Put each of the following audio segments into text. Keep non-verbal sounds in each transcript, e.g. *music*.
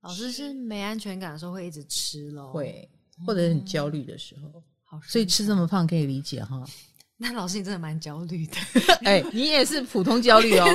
老师是没安全感的时候会一直吃咯，会或者很焦虑的时候，嗯、好，所以吃这么胖可以理解哈。*laughs* 那老师你真的蛮焦虑的，*laughs* 哎、欸，你也是普通焦虑哦。*laughs*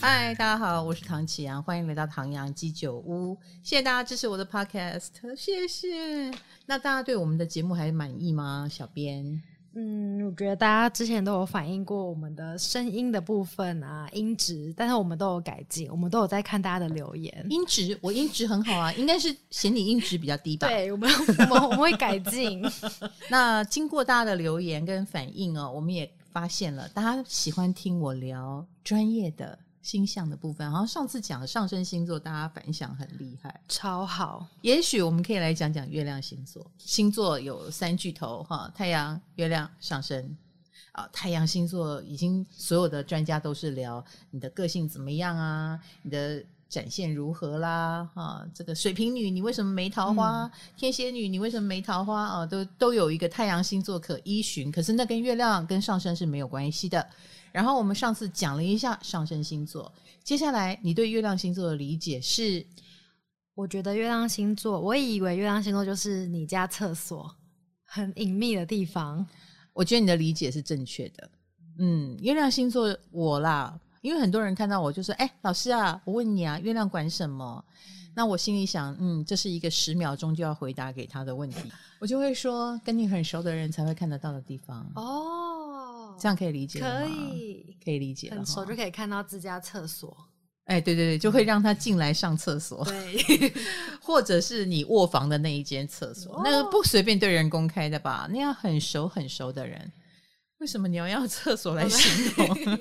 嗨，大家好，我是唐启阳，欢迎来到唐阳鸡酒屋。谢谢大家支持我的 podcast，谢谢。那大家对我们的节目还满意吗？小编？嗯，我觉得大家之前都有反映过我们的声音的部分啊，音质，但是我们都有改进，我们都有在看大家的留言。音质，我音质很好啊，应该是嫌你音质比较低吧？对，我们我们我们会改进。*laughs* 那经过大家的留言跟反应哦，我们也发现了，大家喜欢听我聊专业的。星象的部分，好像上次讲上升星座，大家反响很厉害，超好。也许我们可以来讲讲月亮星座。星座有三巨头哈，太阳、月亮、上升。啊，太阳星座已经所有的专家都是聊你的个性怎么样啊，你的展现如何啦？哈，这个水瓶女你为什么没桃花？嗯、天蝎女你为什么没桃花？啊，都都有一个太阳星座可依循，可是那跟月亮跟上升是没有关系的。然后我们上次讲了一下上升星座，接下来你对月亮星座的理解是？我觉得月亮星座，我以为月亮星座就是你家厕所很隐秘的地方。我觉得你的理解是正确的。嗯，月亮星座我啦，因为很多人看到我就说：“哎，老师啊，我问你啊，月亮管什么？”那我心里想，嗯，这是一个十秒钟就要回答给他的问题，我就会说：“跟你很熟的人才会看得到的地方。”哦。这样可以理解吗？可以，可以理解。很熟就可以看到自家厕所。哎，对对对，就会让他进来上厕所。对，*laughs* 或者是你卧房的那一间厕所，哦、那个不随便对人公开的吧？那样很熟很熟的人，为什么你要用厕所来形容？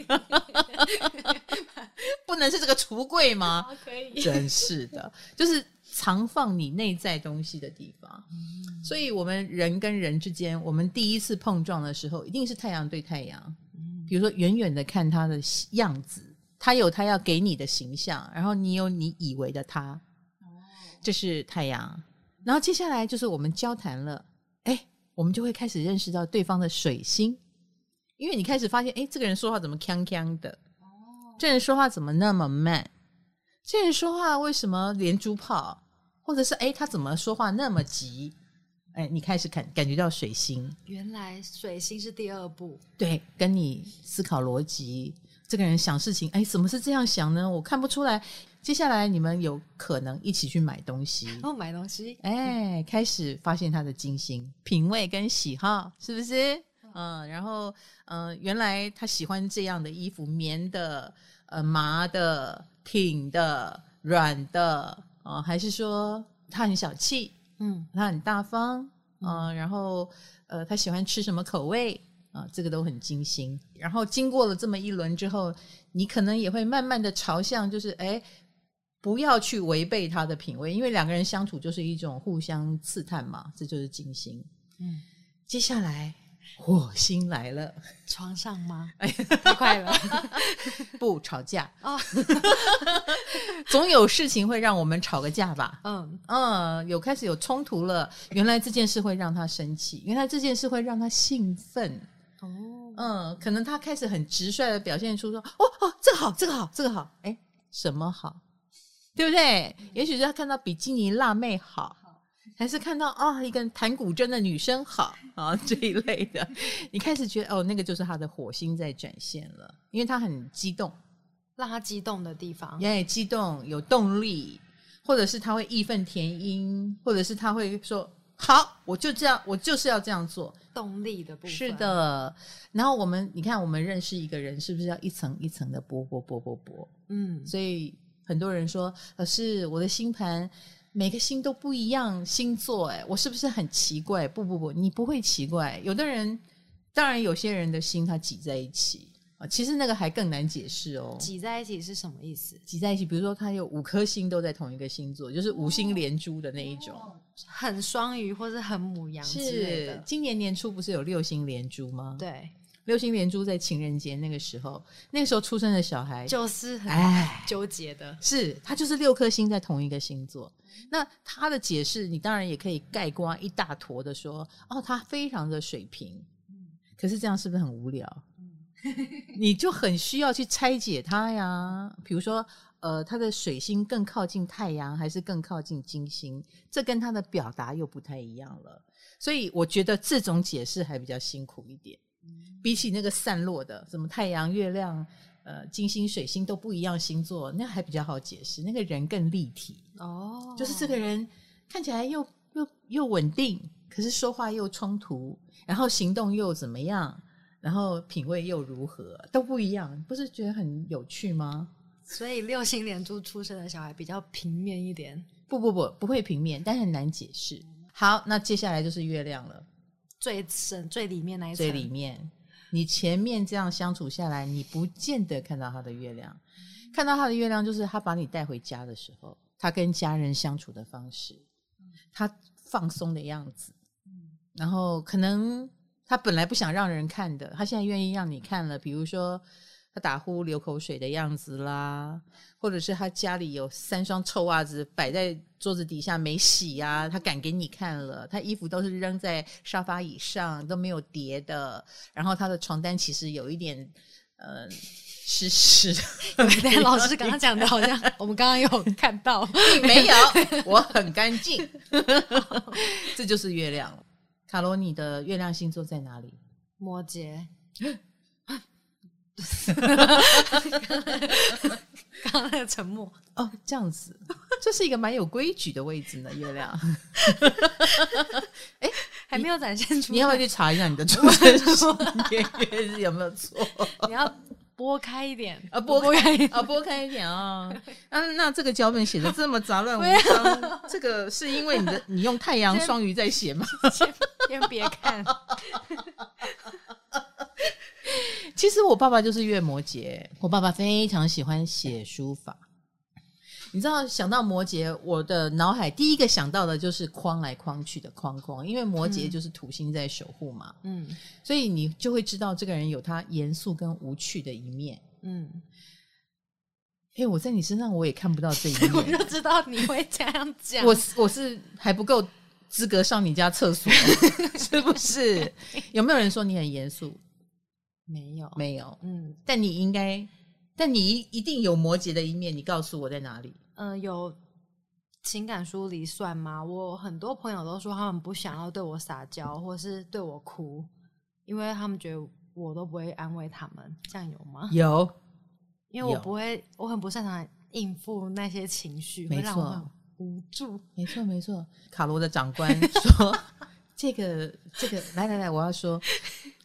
*laughs* 不能是这个橱柜吗？可以，真是的，就是。藏放你内在东西的地方，嗯、所以我们人跟人之间，我们第一次碰撞的时候，一定是太阳对太阳。嗯、比如说，远远的看他的样子，他有他要给你的形象，然后你有你以为的他，哦、这是太阳。然后接下来就是我们交谈了，哎，我们就会开始认识到对方的水星，因为你开始发现，哎，这个人说话怎么锵锵的？哦，这人说话怎么那么慢？这人说话为什么连珠炮？或者是哎，他怎么说话那么急？哎，你开始感感觉到水星，原来水星是第二步，对，跟你思考逻辑，这个人想事情，哎，怎么是这样想呢？我看不出来。接下来你们有可能一起去买东西，哦，买东西，哎，开始发现他的金星品味跟喜好，是不是？嗯，然后嗯，原来他喜欢这样的衣服，棉的、呃，麻的、挺的、软的。哦，还是说他很小气，嗯，他很大方，嗯、呃，然后呃，他喜欢吃什么口味啊、呃？这个都很精心。然后经过了这么一轮之后，你可能也会慢慢的朝向，就是哎，不要去违背他的品味，因为两个人相处就是一种互相刺探嘛，这就是精心。嗯，接下来。火星来了，床上吗？*laughs* 哎，太快了，不吵架哦，*laughs* 总有事情会让我们吵个架吧？嗯嗯，有开始有冲突了，原来这件事会让他生气，原来这件事会让他兴奋哦，嗯，可能他开始很直率的表现出说，哦哦，这个好，这个好，这个好，哎，什么好？对不对？也许是他看到比基尼辣妹好。还是看到啊、哦，一个弹古筝的女生好啊这一类的，你开始觉得哦，那个就是他的火星在展现了，因为他很激动，让他激动的地方，也激动有动力，或者是他会义愤填膺，或者是他会说好，我就这样，我就是要这样做，动力的部分是的。然后我们你看，我们认识一个人，是不是要一层一层的剥剥剥剥剥？嗯，所以很多人说，老师，我的星盘。每个星都不一样，星座哎，我是不是很奇怪？不不不，你不会奇怪。有的人，当然有些人的心它挤在一起啊，其实那个还更难解释哦。挤在一起是什么意思？挤在一起，比如说他有五颗星都在同一个星座，就是五星连珠的那一种，哦、很双鱼或是很母羊之类的。是，今年年初不是有六星连珠吗？对。六星连珠在情人节那个时候，那个时候出生的小孩就是很 *laughs* 纠结的，是他就是六颗星在同一个星座。那他的解释，你当然也可以概括一大坨的说，哦，他非常的水瓶，可是这样是不是很无聊？你就很需要去拆解它呀。比如说，呃，它的水星更靠近太阳，还是更靠近金星？这跟它的表达又不太一样了。所以我觉得这种解释还比较辛苦一点，比起那个散落的，什么太阳、月亮、呃，金星、水星都不一样星座，那还比较好解释。那个人更立体哦，就是这个人看起来又又又稳定，可是说话又冲突，然后行动又怎么样？然后品味又如何，都不一样，不是觉得很有趣吗？所以六星连珠出生的小孩比较平面一点。不不不，不会平面，但很难解释。好，那接下来就是月亮了，最深最里面那一层。最里面，你前面这样相处下来，你不见得看到他的月亮。看到他的月亮，就是他把你带回家的时候，他跟家人相处的方式，他放松的样子，然后可能。他本来不想让人看的，他现在愿意让你看了。比如说，他打呼流口水的样子啦，或者是他家里有三双臭袜子摆在桌子底下没洗呀，他敢给你看了。他衣服都是扔在沙发椅上都没有叠的，然后他的床单其实有一点呃湿湿的。*laughs* 对，老师刚刚讲的好像 *laughs* 我们刚刚有看到，*laughs* 并没有，我很干净。这就是月亮。卡罗，你的月亮星座在哪里？摩羯。刚刚那个沉默哦，这样子，这是一个蛮有规矩的位置呢。月亮，*laughs* 哎，还没有展现出来。你要不要去查一下你的出生年月日有没有错？你要。拨开一点啊，拨开啊，拨开一点啊！啊，那这个脚本写的这么杂乱无章，*laughs* 这个是因为你的你用太阳双鱼在写吗？*laughs* 先先别看。*laughs* 其实我爸爸就是月摩羯，我爸爸非常喜欢写书法。你知道，想到摩羯，我的脑海第一个想到的就是框来框去的框框，因为摩羯就是土星在守护嘛。嗯，所以你就会知道这个人有他严肃跟无趣的一面。嗯，哎，我在你身上我也看不到这一 *laughs* 面，我就知道你会这样讲。我我是还不够资格上你家厕所，*laughs* 是不是？有没有人说你很严肃？没有，没有。嗯，但你应该。但你一一定有摩羯的一面，你告诉我在哪里？嗯、呃，有情感疏离算吗？我很多朋友都说他们不想要对我撒娇，或是对我哭，因为他们觉得我都不会安慰他们。这样有吗？有，*laughs* 因为我不会，我很不擅长应付那些情绪，会让我无助。没错，没错。*laughs* 卡罗的长官说：“ *laughs* 这个，这个，来来来，我要说。”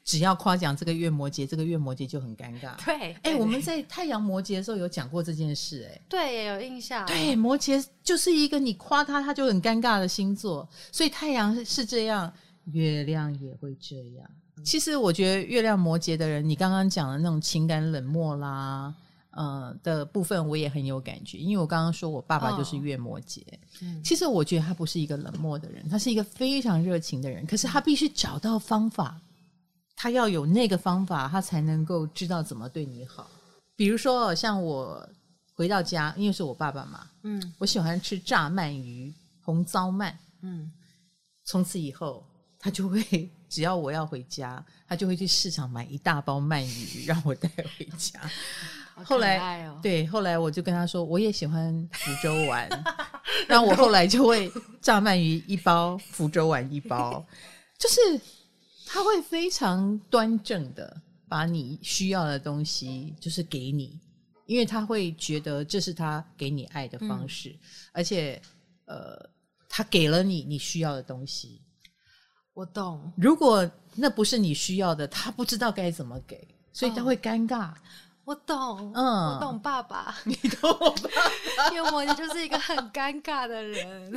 只要夸奖这个月摩羯，这个月摩羯就很尴尬。*laughs* 对，哎、欸，我们在太阳摩羯的时候有讲过这件事、欸，哎，对，也有印象。对，摩羯就是一个你夸他，他就很尴尬的星座。所以太阳是这样，月亮也会这样。其实我觉得月亮摩羯的人，你刚刚讲的那种情感冷漠啦，呃的部分，我也很有感觉。因为我刚刚说我爸爸就是月摩羯，哦嗯、其实我觉得他不是一个冷漠的人，他是一个非常热情的人。可是他必须找到方法。他要有那个方法，他才能够知道怎么对你好。比如说，像我回到家，因为是我爸爸嘛，嗯，我喜欢吃炸鳗鱼、红糟鳗，嗯，从此以后，他就会只要我要回家，他就会去市场买一大包鳗鱼让我带回家。*laughs* 哦、后来，对，后来我就跟他说，我也喜欢福州丸，*laughs* 然后我后来就会炸鳗鱼一包，福州丸一包，就是。他会非常端正的把你需要的东西就是给你，因为他会觉得这是他给你爱的方式，嗯、而且呃，他给了你你需要的东西。我懂。如果那不是你需要的，他不知道该怎么给，所以他会尴尬。哦我懂，嗯，我懂爸爸，*laughs* 你懂我爸爸，*laughs* 因为摩羯就是一个很尴尬的人。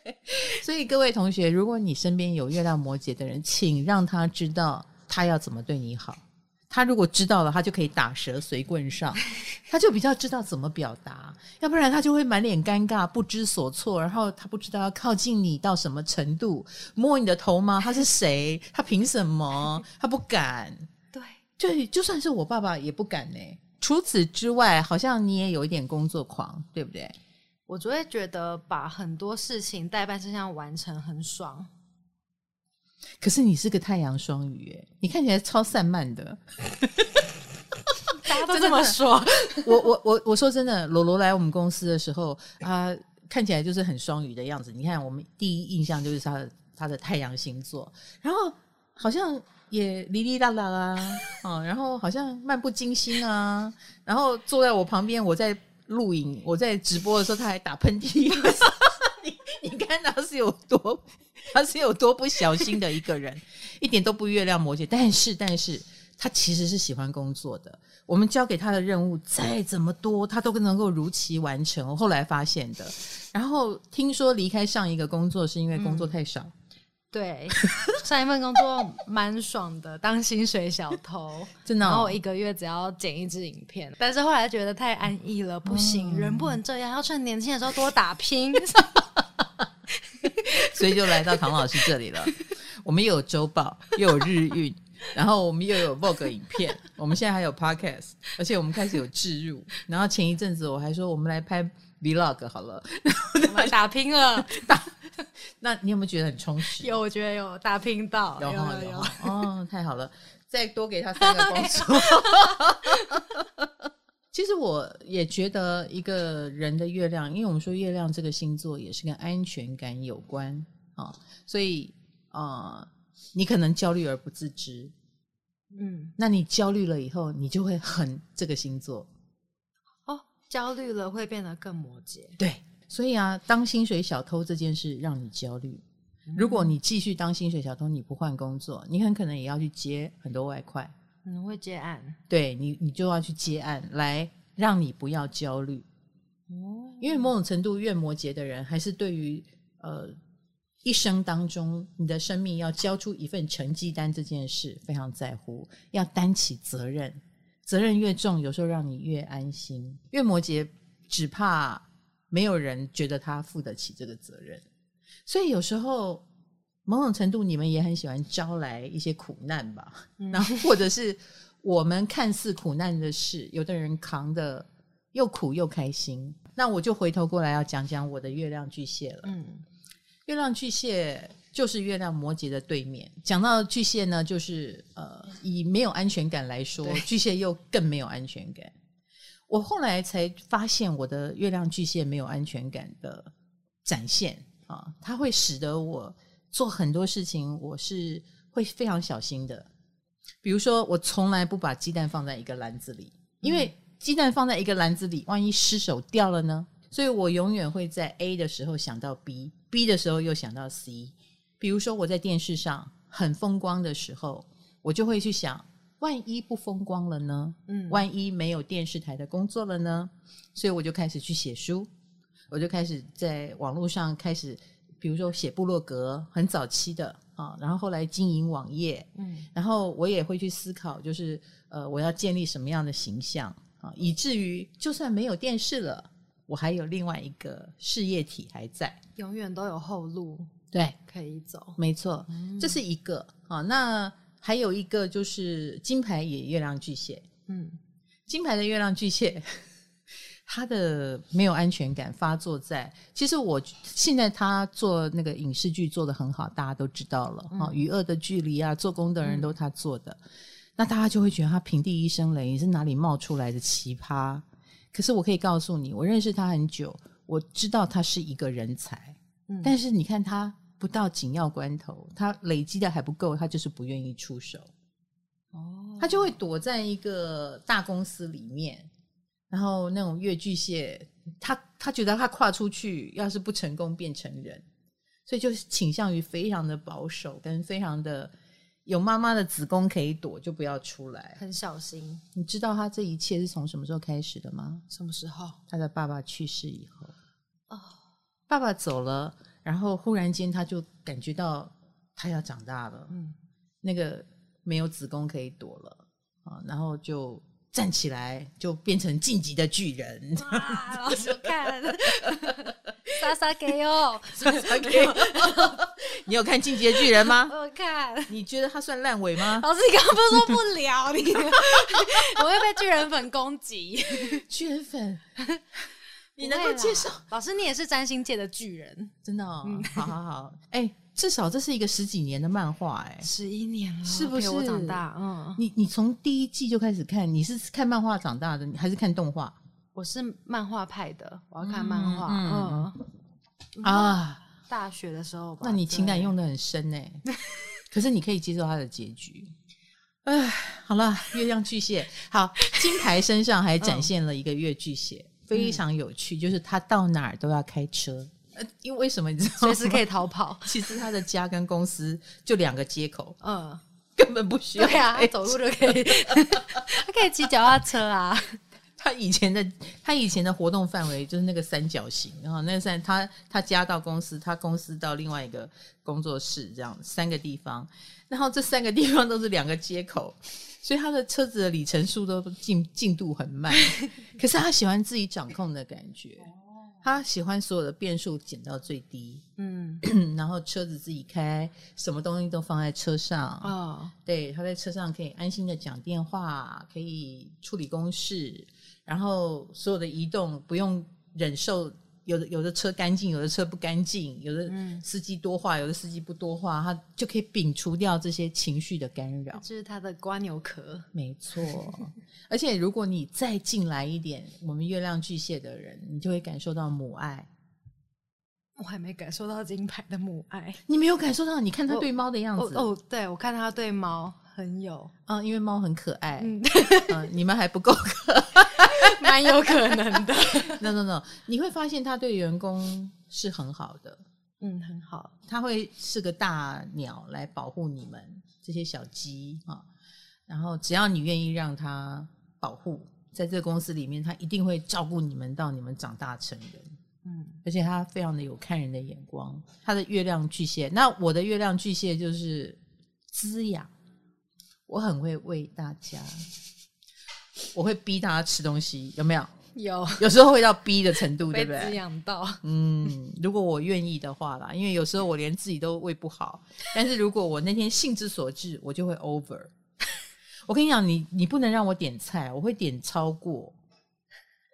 *laughs* 所以各位同学，如果你身边有月亮摩羯的人，请让他知道他要怎么对你好。他如果知道了，他就可以打蛇随棍上，他就比较知道怎么表达。要不然他就会满脸尴尬，不知所措，然后他不知道要靠近你到什么程度，摸你的头吗？他是谁？他凭什么？他不敢。对，就算是我爸爸也不敢呢。除此之外，好像你也有一点工作狂，对不对？我就会觉得把很多事情代办事项完成很爽。可是你是个太阳双鱼，哎，你看起来超散漫的。*laughs* 大家都这么说。*laughs* 我我我我说真的，罗罗来我们公司的时候，他看起来就是很双鱼的样子。你看，我们第一印象就是他的他的太阳星座，然后好像也哩哩啦啦啊，哦，然后好像漫不经心啊，然后坐在我旁边，我在录影，我在直播的时候，他还打喷嚏。*laughs* 你你看他是有多，他是有多不小心的一个人，一点都不月亮摩羯，但是但是他其实是喜欢工作的。我们交给他的任务再怎么多，他都能够如期完成。我后来发现的，然后听说离开上一个工作是因为工作太少。嗯、对，*laughs* 上一份工作蛮爽的，当薪水小偷，*laughs* 真的、哦。然后我一个月只要剪一支影片，但是后来觉得太安逸了，不行，嗯、人不能这样，要趁年轻的时候多打拼。*laughs* 所以就来到唐老师这里了。我们又有周报，又有日运。然后我们又有 Vogue 影片，我们现在还有 Podcast，而且我们开始有置入。然后前一阵子我还说我们来拍 Vlog 好了，我们打拼了。*laughs* 打，那你有没有觉得很充实？有，我觉得有打拼到，有有有。哦，太好了，再多给他三个工作。*laughs* 其实我也觉得一个人的月亮，因为我们说月亮这个星座也是跟安全感有关啊、哦，所以啊。呃你可能焦虑而不自知，嗯，那你焦虑了以后，你就会很这个星座。哦，焦虑了会变得更摩羯。对，所以啊，当薪水小偷这件事让你焦虑。如果你继续当薪水小偷，你不换工作，你很可能也要去接很多外快，可能会接案。对你，你就要去接案，来让你不要焦虑。哦，因为某种程度，越摩羯的人还是对于呃。一生当中，你的生命要交出一份成绩单这件事非常在乎，要担起责任。责任越重，有时候让你越安心。月摩羯只怕没有人觉得他负得起这个责任，所以有时候某种程度你们也很喜欢招来一些苦难吧？嗯、然后或者是我们看似苦难的事，有的人扛得又苦又开心。那我就回头过来要讲讲我的月亮巨蟹了。嗯。月亮巨蟹就是月亮摩羯的对面。讲到巨蟹呢，就是呃，以没有安全感来说，巨蟹又更没有安全感。我后来才发现，我的月亮巨蟹没有安全感的展现啊，它会使得我做很多事情，我是会非常小心的。比如说，我从来不把鸡蛋放在一个篮子里，因为鸡蛋放在一个篮子里，万一失手掉了呢？所以我永远会在 A 的时候想到 B，B 的时候又想到 C。比如说我在电视上很风光的时候，我就会去想，万一不风光了呢？嗯，万一没有电视台的工作了呢？所以我就开始去写书，我就开始在网络上开始，比如说写部落格，很早期的啊，然后后来经营网页，嗯，然后我也会去思考，就是呃，我要建立什么样的形象啊，以至于就算没有电视了。我还有另外一个事业体还在，永远都有后路，对，可以走，没错，嗯、这是一个。啊。那还有一个就是金牌也月亮巨蟹，嗯，金牌的月亮巨蟹，*laughs* 他的没有安全感发作在，其实我现在他做那个影视剧做的很好，大家都知道了。啊，与恶的距离啊，做工的人都他做的，嗯、那大家就会觉得他平地一声雷，你是哪里冒出来的奇葩？可是我可以告诉你，我认识他很久，我知道他是一个人才。嗯，但是你看他不到紧要关头，他累积的还不够，他就是不愿意出手。哦，他就会躲在一个大公司里面，然后那种越巨蟹，他他觉得他跨出去，要是不成功变成人，所以就倾向于非常的保守，跟非常的。有妈妈的子宫可以躲，就不要出来，很小心。你知道他这一切是从什么时候开始的吗？什么时候？他的爸爸去世以后。哦，爸爸走了，然后忽然间他就感觉到他要长大了。嗯，那个没有子宫可以躲了啊，然后就站起来，就变成晋级的巨人。哇，老师看。*laughs* 莎莎给哦，莎莎给。*laughs* 你有看《进击的巨人》吗？我看。你觉得他算烂尾吗？老师，你刚刚不是说不聊你？*laughs* 我会被巨人粉攻击。巨人粉，*laughs* 你能够接受？老师，你也是占星界的巨人，真的哦。嗯、好好好。哎、欸，至少这是一个十几年的漫画，哎，十一年了，是不是？长大，嗯，你你从第一季就开始看，你是看漫画长大的，还是看动画？我是漫画派的，我要看漫画，嗯，啊，大学的时候吧，那你情感用的很深呢，可是你可以接受他的结局。哎，好了，月亮巨蟹，好，金牌身上还展现了一个月巨蟹，嗯、非常有趣，就是他到哪儿都要开车。呃因为为什么你知道？随时可以逃跑。其实他的家跟公司就两个街口，嗯，根本不需要。对啊，走路就可以，*laughs* 他可以骑脚踏车啊。他以前的他以前的活动范围就是那个三角形，然后那个三他他家到公司，他公司到另外一个工作室，这样三个地方，然后这三个地方都是两个街口，所以他的车子的里程数都进进度很慢。*laughs* 可是他喜欢自己掌控的感觉。他喜欢所有的变数减到最低，嗯，*clears throat* 然后车子自己开，什么东西都放在车上，哦，对，他在车上可以安心的讲电话，可以处理公事，然后所有的移动不用忍受。有的有的车干净，有的车不干净，有的司机多话，有的司机不多话，他就可以摒除掉这些情绪的干扰。这是他的瓜牛壳，没错。*laughs* 而且如果你再进来一点，我们月亮巨蟹的人，你就会感受到母爱。我还没感受到金牌的母爱，你没有感受到？你看他对猫的样子，哦，哦，对，我看他对猫很有，嗯，因为猫很可爱，嗯，嗯，你们还不够可爱。蛮有可能的，*laughs* no no no，你会发现他对员工是很好的，嗯，很好，他会是个大鸟来保护你们这些小鸡啊，然后只要你愿意让他保护，在这个公司里面，他一定会照顾你们到你们长大成人，嗯，而且他非常的有看人的眼光，他的月亮巨蟹，那我的月亮巨蟹就是滋养，我很会为大家。我会逼他吃东西，有没有？有，*laughs* 有时候会到逼的程度，*laughs* 对不对？滋养到。嗯，如果我愿意的话啦，因为有时候我连自己都喂不好。但是如果我那天兴之所至，我就会 over。*laughs* 我跟你讲，你你不能让我点菜，我会点超过。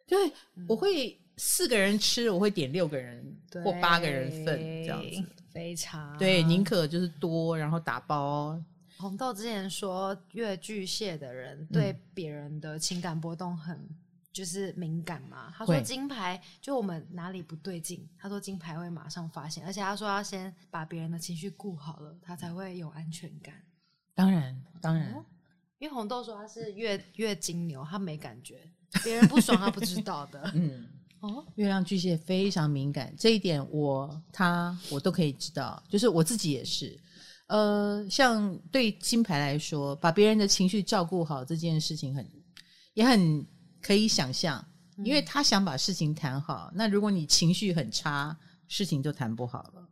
对，嗯、我会四个人吃，我会点六个人或八个人份这样子，非常对，宁可就是多，然后打包。红豆之前说，月巨蟹的人对别人的情感波动很就是敏感嘛。他说金牌就我们哪里不对劲，他说金牌会马上发现，而且他说要先把别人的情绪顾好了，他才会有安全感。当然，当然，哦、因为红豆说他是月月金牛，他没感觉，别人不爽他不知道的。嗯，哦，月亮巨蟹非常敏感，这一点我他我都可以知道，就是我自己也是。呃，像对金牌来说，把别人的情绪照顾好这件事情很，也很可以想象，因为他想把事情谈好。那如果你情绪很差，事情就谈不好了。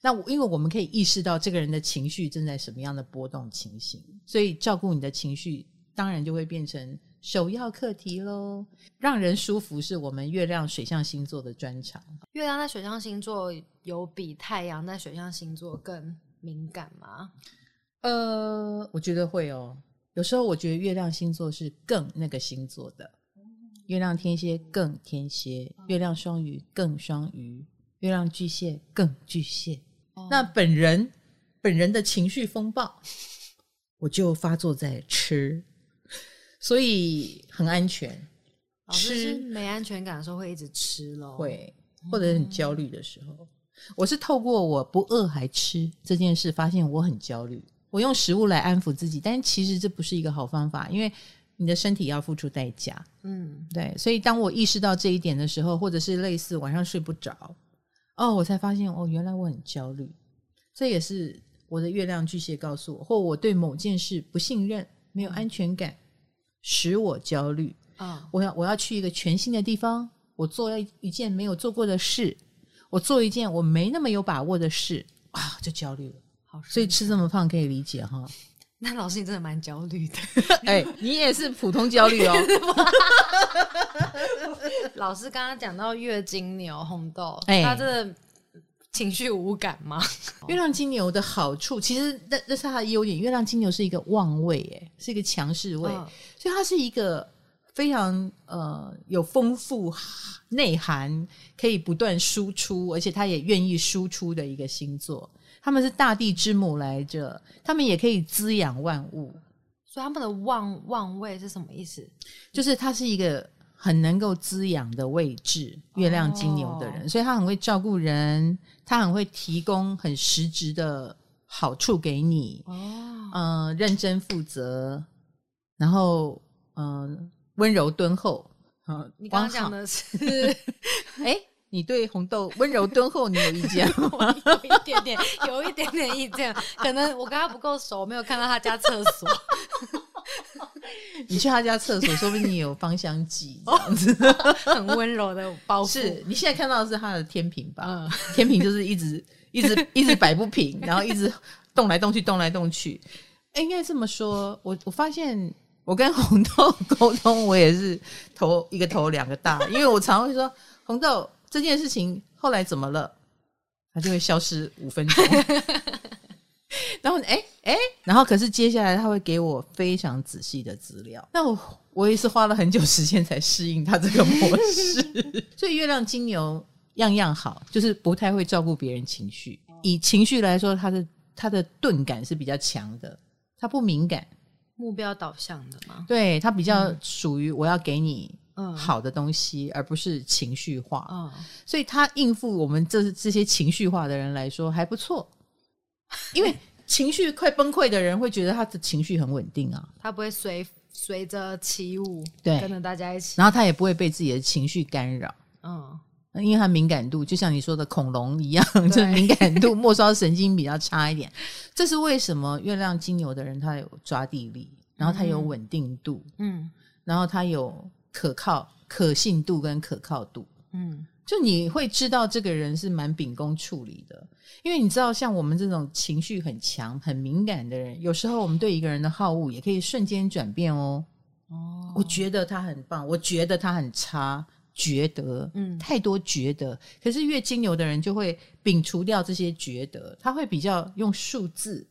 那因为我们可以意识到这个人的情绪正在什么样的波动情形，所以照顾你的情绪，当然就会变成首要课题喽。让人舒服是我们月亮水象星座的专长。月亮在水象星座有比太阳在水象星座更敏感吗？呃，我觉得会哦。有时候我觉得月亮星座是更那个星座的，月亮天蝎更天蝎，月亮双鱼更双鱼，月亮巨蟹更巨蟹。哦、那本人本人的情绪风暴，我就发作在吃，所以很安全。吃没安全感的时候会一直吃咯，会或者很焦虑的时候。嗯我是透过我不饿还吃这件事，发现我很焦虑。我用食物来安抚自己，但其实这不是一个好方法，因为你的身体要付出代价。嗯，对。所以当我意识到这一点的时候，或者是类似晚上睡不着，哦，我才发现哦，原来我很焦虑。这也是我的月亮巨蟹告诉我，或我对某件事不信任、没有安全感，使我焦虑。啊，我要我要去一个全新的地方，我做一一件没有做过的事。我做一件我没那么有把握的事啊，就焦虑了。好，所以吃这么胖可以理解哈。*laughs* 那老师你真的蛮焦虑的。*laughs* 哎、欸，你也是普通焦虑哦。*laughs* 老师刚刚讲到月金牛红豆，哎、欸，他这情绪无感吗？月亮金牛的好处，其实那那是他的优点。月亮金牛是一个旺位，哎，是一个强势位，哦、所以它是一个非常呃有丰富。内涵可以不断输出，而且他也愿意输出的一个星座。他们是大地之母来着，他们也可以滋养万物。所以他们的旺旺位是什么意思？就是他是一个很能够滋养的位置，月亮金牛的人，所以他很会照顾人，他很会提供很实质的好处给你。哦，嗯、呃，认真负责，然后嗯、温柔敦厚。嗯、呃，你刚刚讲的是，*laughs* 哎。你对红豆温柔敦厚，你有意见吗？*laughs* 有一点点，有一点点意见。可能我跟他不够熟，没有看到他家厕所。*laughs* 你去他家厕所，说不定你有芳香剂这样子，哦、很温柔的包袱。是你现在看到的是他的天平吧？嗯、天平就是一直一直一直摆不平，然后一直动来动去，动来动去。欸、应该这么说，我我发现我跟红豆沟通，我也是头一个头两个大，因为我常会说红豆。这件事情后来怎么了？他就会消失五分钟，然后哎哎，然后可是接下来他会给我非常仔细的资料。那我我也是花了很久时间才适应他这个模式。*laughs* 所以月亮金牛样样好，就是不太会照顾别人情绪。以情绪来说，他的他的钝感是比较强的，他不敏感，目标导向的嘛。对，他比较属于我要给你。好的东西，而不是情绪化。嗯，所以他应付我们这这些情绪化的人来说还不错，*laughs* 因为情绪快崩溃的人会觉得他的情绪很稳定啊，他不会随随着起舞，对，跟着大家一起，然后他也不会被自己的情绪干扰。嗯，因为它敏感度就像你说的恐龙一样，*laughs* 就是敏感度 *laughs* 末梢神经比较差一点。这是为什么？月亮金牛的人他有抓地力，然后他有稳定度，嗯，然后他有。可靠、可信度跟可靠度，嗯，就你会知道这个人是蛮秉公处理的，因为你知道，像我们这种情绪很强、很敏感的人，有时候我们对一个人的好恶也可以瞬间转变哦。哦，我觉得他很棒，我觉得他很差，觉得，嗯，太多觉得。可是越金牛的人就会摒除掉这些觉得，他会比较用数字。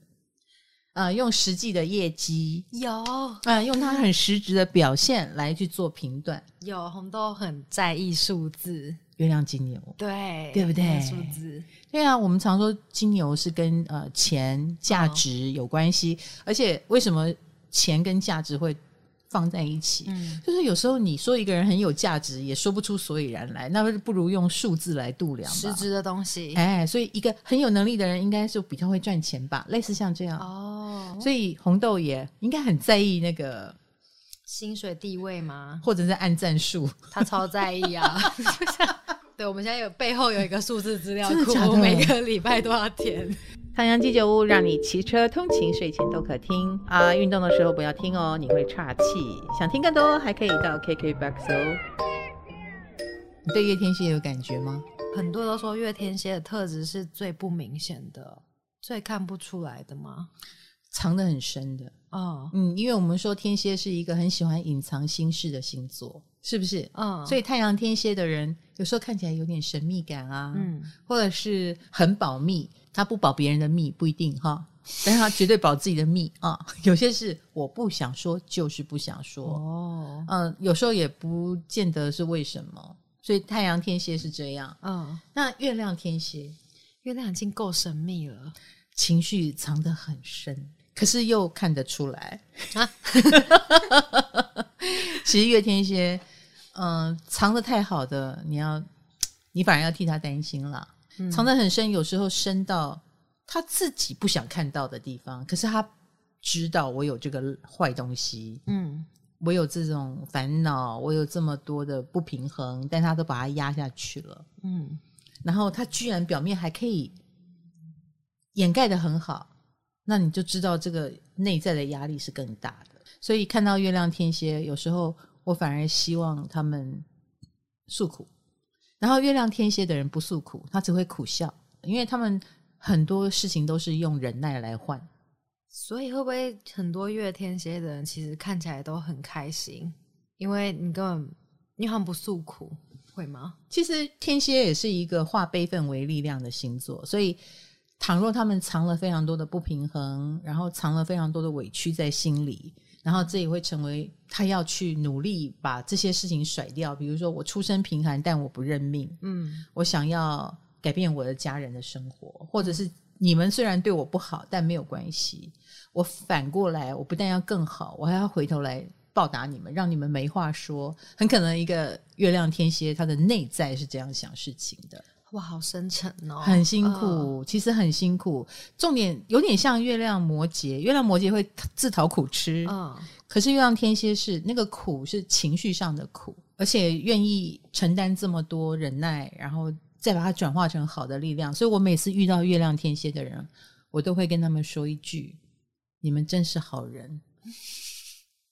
啊、呃，用实际的业绩有啊、呃，用他很实质的表现来去做评断。有红豆很在意数字，月亮金牛，对对不对？数字，对啊。我们常说金牛是跟呃钱价值有关系，哦、而且为什么钱跟价值会放在一起，嗯，就是有时候你说一个人很有价值，也说不出所以然来，那不如用数字来度量吧，实质的东西。哎，所以一个很有能力的人，应该是比较会赚钱吧，类似像这样。哦，所以红豆也应该很在意那个薪水地位吗？或者是按战数？他超在意啊！*laughs* 对，我们现在有背后有一个数字资料库，每个礼拜都要填。唐阳鸡酒屋让你骑车通勤、睡前都可听啊！运动的时候不要听哦，你会岔气。想听更多，还可以到 KKBOX 哦。你对月天蝎有感觉吗？很多都说月天蝎的特质是最不明显的，最看不出来的吗？藏得很深的哦。嗯，因为我们说天蝎是一个很喜欢隐藏心事的星座，是不是？嗯，所以太阳天蝎的人有时候看起来有点神秘感啊，嗯，或者是很保密。他不保别人的密不一定哈，但是他绝对保自己的密啊。*laughs* 有些事我不想说，就是不想说哦。嗯，有时候也不见得是为什么。所以太阳天蝎是这样，嗯。那月亮天蝎，月亮已经够神秘了，情绪藏得很深，可是又看得出来啊。*laughs* 其实月天蝎，嗯，藏得太好的，你要，你反而要替他担心了。藏得很深，有时候深到他自己不想看到的地方。可是他知道我有这个坏东西，嗯，我有这种烦恼，我有这么多的不平衡，但他都把它压下去了，嗯。然后他居然表面还可以掩盖得很好，那你就知道这个内在的压力是更大的。所以看到月亮天蝎，有时候我反而希望他们诉苦。然后月亮天蝎的人不诉苦，他只会苦笑，因为他们很多事情都是用忍耐来换。所以会不会很多月天蝎的人其实看起来都很开心？因为你根本因为他们不诉苦，会吗？其实天蝎也是一个化悲愤为力量的星座，所以倘若他们藏了非常多的不平衡，然后藏了非常多的委屈在心里。然后这也会成为他要去努力把这些事情甩掉。比如说，我出身贫寒，但我不认命。嗯，我想要改变我的家人的生活，或者是你们虽然对我不好，但没有关系。我反过来，我不但要更好，我还要回头来报答你们，让你们没话说。很可能一个月亮天蝎，他的内在是这样想事情的。哇，好深沉哦，很辛苦，其实很辛苦。重点有点像月亮摩羯，月亮摩羯会自讨苦吃，嗯，可是月亮天蝎是那个苦是情绪上的苦，而且愿意承担这么多忍耐，然后再把它转化成好的力量。所以我每次遇到月亮天蝎的人，我都会跟他们说一句：“你们真是好人。”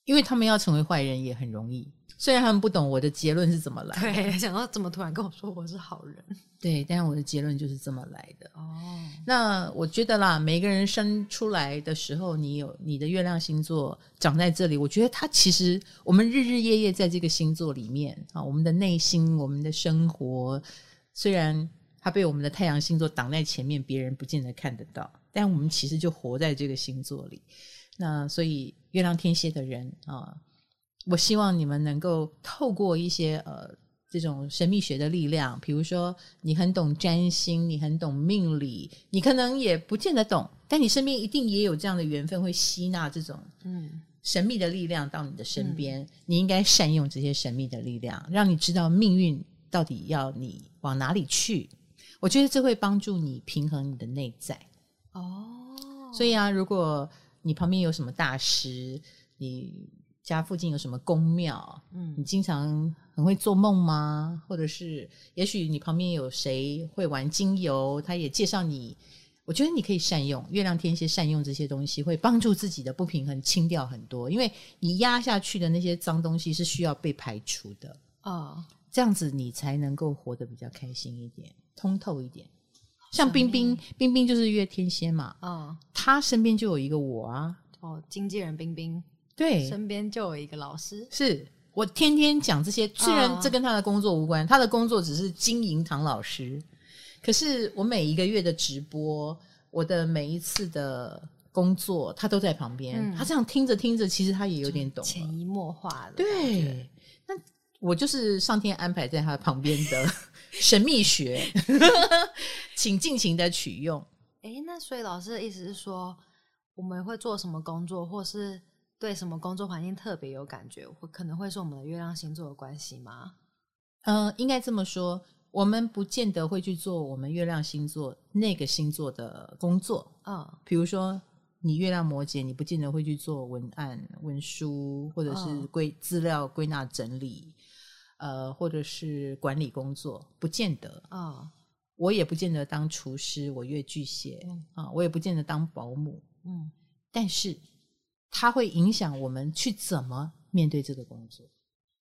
因为他们要成为坏人也很容易。虽然他们不懂我的结论是怎么来的，对，想到怎么突然跟我说我是好人，对，但是我的结论就是这么来的。哦，那我觉得啦，每个人生出来的时候，你有你的月亮星座长在这里，我觉得它其实我们日日夜夜在这个星座里面啊，我们的内心、我们的生活，虽然它被我们的太阳星座挡在前面，别人不见得看得到，但我们其实就活在这个星座里。那所以月亮天蝎的人啊。我希望你们能够透过一些呃这种神秘学的力量，比如说你很懂占星，你很懂命理，你可能也不见得懂，但你身边一定也有这样的缘分，会吸纳这种嗯神秘的力量到你的身边。嗯、你应该善用这些神秘的力量，让你知道命运到底要你往哪里去。我觉得这会帮助你平衡你的内在。哦，所以啊，如果你旁边有什么大师，你。家附近有什么宫庙？嗯，你经常很会做梦吗？或者是，也许你旁边有谁会玩精油，他也介绍你。我觉得你可以善用月亮天蝎，善用这些东西会帮助自己的不平衡清掉很多。因为你压下去的那些脏东西是需要被排除的啊，哦，这样子你才能够活得比较开心一点，通透一点。像冰冰，冰冰就是月天蝎嘛，啊，哦，他身边就有一个我啊，哦，经纪人冰冰。对，身边就有一个老师，是我天天讲这些。虽然这跟他的工作无关，他的工作只是经营唐老师。可是我每一个月的直播，我的每一次的工作，他都在旁边。嗯、他这样听着听着，其实他也有点懂，潜移默化的。对，那我就是上天安排在他旁边的 *laughs* 神秘学，*laughs* 请尽情的取用。哎，那所以老师的意思是说，我们会做什么工作，或是？对什么工作环境特别有感觉，会可能会是我们的月亮星座的关系吗？嗯、呃，应该这么说，我们不见得会去做我们月亮星座那个星座的工作。嗯，比如说你月亮摩羯，你不见得会去做文案、文书，或者是归资料归纳整理，呃，或者是管理工作，不见得。啊，我也不见得当厨师，我越巨蟹啊，我也不见得当保姆。嗯，但是。它会影响我们去怎么面对这个工作。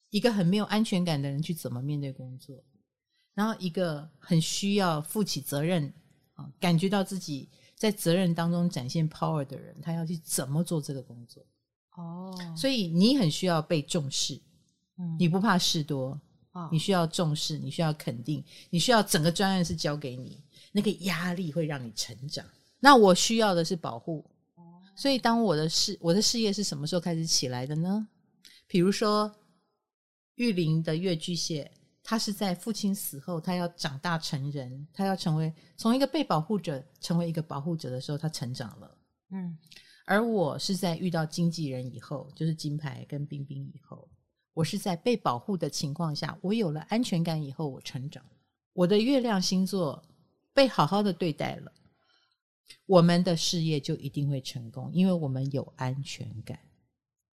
一个很没有安全感的人去怎么面对工作，然后一个很需要负起责任啊，感觉到自己在责任当中展现 power 的人，他要去怎么做这个工作？哦，所以你很需要被重视，嗯，你不怕事多，你需要重视，你需要肯定，你需要整个专案是交给你，那个压力会让你成长。那我需要的是保护。所以，当我的事，我的事业是什么时候开始起来的呢？比如说，玉林的月巨蟹，他是在父亲死后，他要长大成人，他要成为从一个被保护者成为一个保护者的时候，他成长了。嗯，而我是在遇到经纪人以后，就是金牌跟冰冰以后，我是在被保护的情况下，我有了安全感以后，我成长了。我的月亮星座被好好的对待了。我们的事业就一定会成功，因为我们有安全感，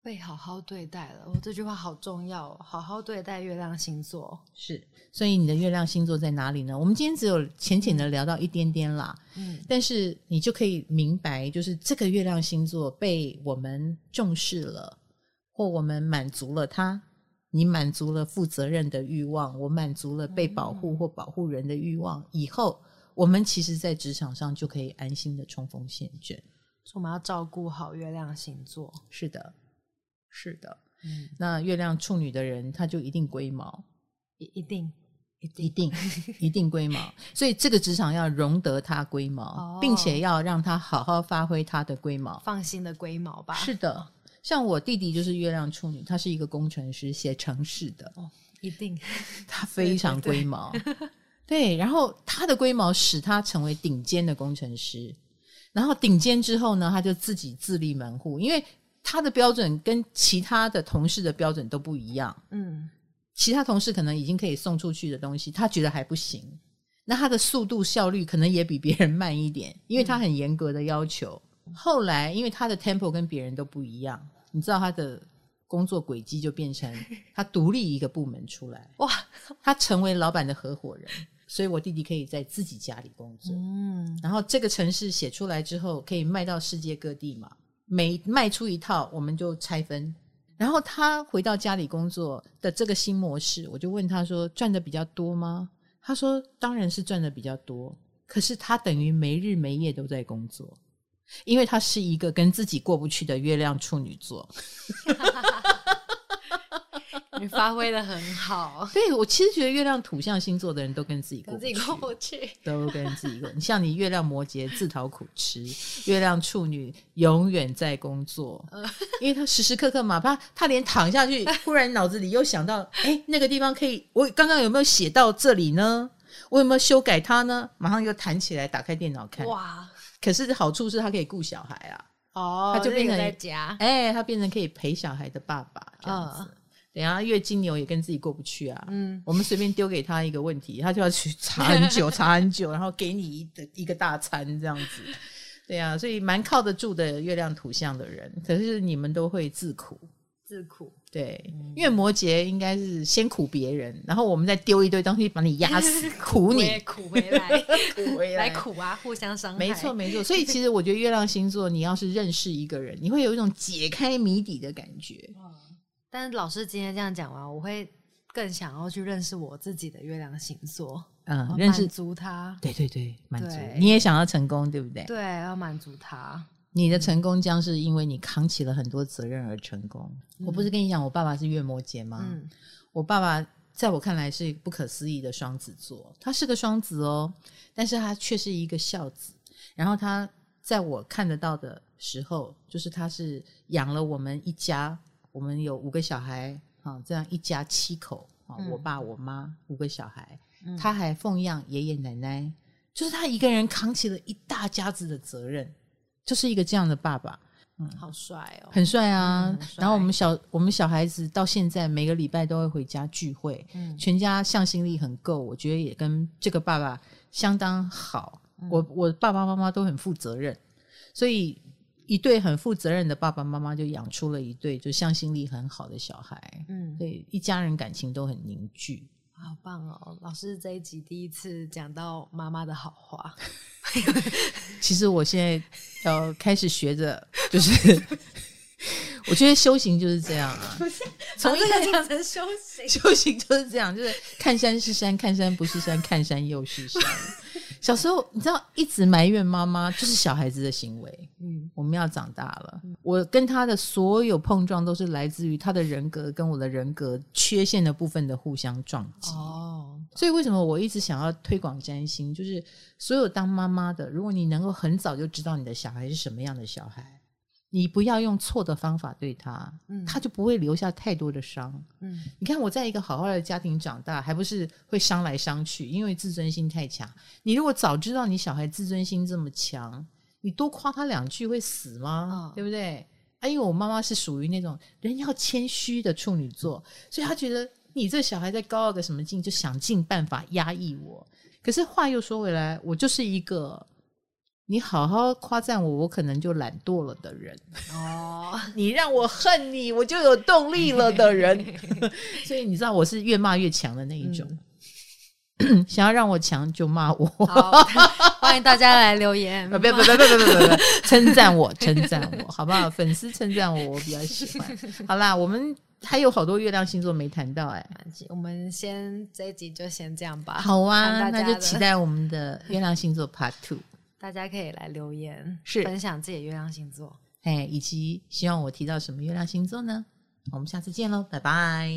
被好好对待了。我这句话好重要哦，好好对待月亮星座是。所以你的月亮星座在哪里呢？我们今天只有浅浅的聊到一点点啦，嗯，但是你就可以明白，就是这个月亮星座被我们重视了，或我们满足了它。你满足了负责任的欲望，我满足了被保护或保护人的欲望，以后。我们其实，在职场上就可以安心的冲锋陷阵。所以我们要照顾好月亮星座。是的，是的。嗯，那月亮处女的人，他就一定龟毛，一一定，一定，一定，*laughs* 龟毛。所以这个职场要容得他龟毛，哦，并且要让他好好发挥他的龟毛，放心的龟毛吧。是的，像我弟弟就是月亮处女，他是一个工程师，写程式的。哦，一定，*laughs* 他非常龟毛。对对对对。然后他的龟毛使他成为顶尖的工程师。然后顶尖之后呢，他就自己自立门户，因为他的标准跟其他的同事的标准都不一样。嗯，其他同事可能已经可以送出去的东西，他觉得还不行。那他的速度效率可能也比别人慢一点，因为他很严格的要求。嗯、后来，因为他的 tempo 跟别人都不一样，你知道他的工作轨迹就变成 *laughs* 他独立一个部门出来。哇，他成为老板的合伙人，所以我弟弟可以在自己家里工作。嗯，然后这个城市写出来之后，可以卖到世界各地嘛。每卖出一套，我们就拆分。然后他回到家里工作的这个新模式，我就问他说：“赚的比较多吗？”他说：“当然是赚的比较多，可是他等于没日没夜都在工作，因为他是一个跟自己过不去的月亮处女座。*laughs* ”你发挥的很好，对，我其实觉得月亮土象星座的人都跟自己过不去，跟自己过不去，都跟自己过。你像你月亮摩羯自讨苦吃，月亮处女永远在工作，因为他时时刻刻嘛，怕他连躺下去，忽然脑子里又想到，哎，那个地方可以，我刚刚有没有写到这里呢？我有没有修改它呢？马上又弹起来，打开电脑看。哇！可是好处是他可以顾小孩啊，哦，他就变成在家，哎，他变成可以陪小孩的爸爸这样子。等下月金牛也跟自己过不去啊，嗯，我们随便丢给他一个问题，他就要去查很久，查很久，然后给你一个一个大餐这样子，*laughs* 对啊，所以蛮靠得住的月亮图像的人，可是你们都会自苦，自苦，对，嗯、因为摩羯应该是先苦别人，然后我们再丢一堆东西把你压死，苦你，苦回来，*laughs* 苦回来，来苦啊，互相伤害，没错没错，所以其实我觉得月亮星座，你要是认识一个人，你会有一种解开谜底的感觉。但是老师今天这样讲完，我会更想要去认识我自己的月亮星座，嗯，认识满足他，对对对，满足你也想要成功，对不对？对，要满足他。你的成功将是因为你扛起了很多责任而成功。嗯、我不是跟你讲，我爸爸是月摩羯吗？嗯，我爸爸在我看来是不可思议的双子座，他是个双子哦，但是他却是一个孝子。然后他在我看得到的时候，就是他是养了我们一家。我们有五个小孩，啊，这样一家七口，啊，我爸我妈五个小孩，嗯、他还奉养爷爷奶奶，就是他一个人扛起了一大家子的责任，就是一个这样的爸爸，嗯，好帅哦，很帅啊。嗯、然后我们小我们小孩子到现在每个礼拜都会回家聚会，嗯，全家向心力很够，我觉得也跟这个爸爸相当好。嗯、我我爸爸妈妈都很负责任，所以。一对很负责任的爸爸妈妈就养出了一对就向心力很好的小孩，嗯，对，一家人感情都很凝聚，好棒哦！老师这一集第一次讲到妈妈的好话，*laughs* 其实我现在要开始学着，就是 *laughs* 我觉得修行就是这样啊，*laughs* 从一开始讲成修行，修行就是这样，就是看山是山，看山不是山，看山又是山。小时候，你知道一直埋怨妈妈，*laughs* 就是小孩子的行为。嗯，我们要长大了。嗯、我跟他的所有碰撞，都是来自于他的人格跟我的人格缺陷的部分的互相撞击。哦，所以为什么我一直想要推广占星？就是所有当妈妈的，如果你能够很早就知道你的小孩是什么样的小孩。你不要用错的方法对他，嗯，他就不会留下太多的伤。嗯，你看我在一个好好的家庭长大，还不是会伤来伤去，因为自尊心太强。你如果早知道你小孩自尊心这么强，你多夸他两句会死吗？哦、对不对？啊，因为我妈妈是属于那种人要谦虚的处女座，所以她觉得你这小孩在高傲个什么劲，就想尽办法压抑我。可是话又说回来，我就是一个。你好好夸赞我，我可能就懒惰了的人 *laughs* 哦。你让我恨你，我就有动力了的人。*laughs* 所以你知道我是越骂越强的那一种。嗯、*clears throat* 想要让我强就骂我。欢迎大家来留言，不不不不不不不，称赞我，称赞我，好不好？粉丝称赞我，我比较喜欢。好啦，我们还有好多月亮星座没谈到哎、欸，我们先这一集就先这样吧。好啊，那就期待我们的月亮星座 Part Two。大家可以来留言，是分享自己的月亮星座，哎，以及希望我提到什么月亮星座呢？我们下次见喽，拜拜。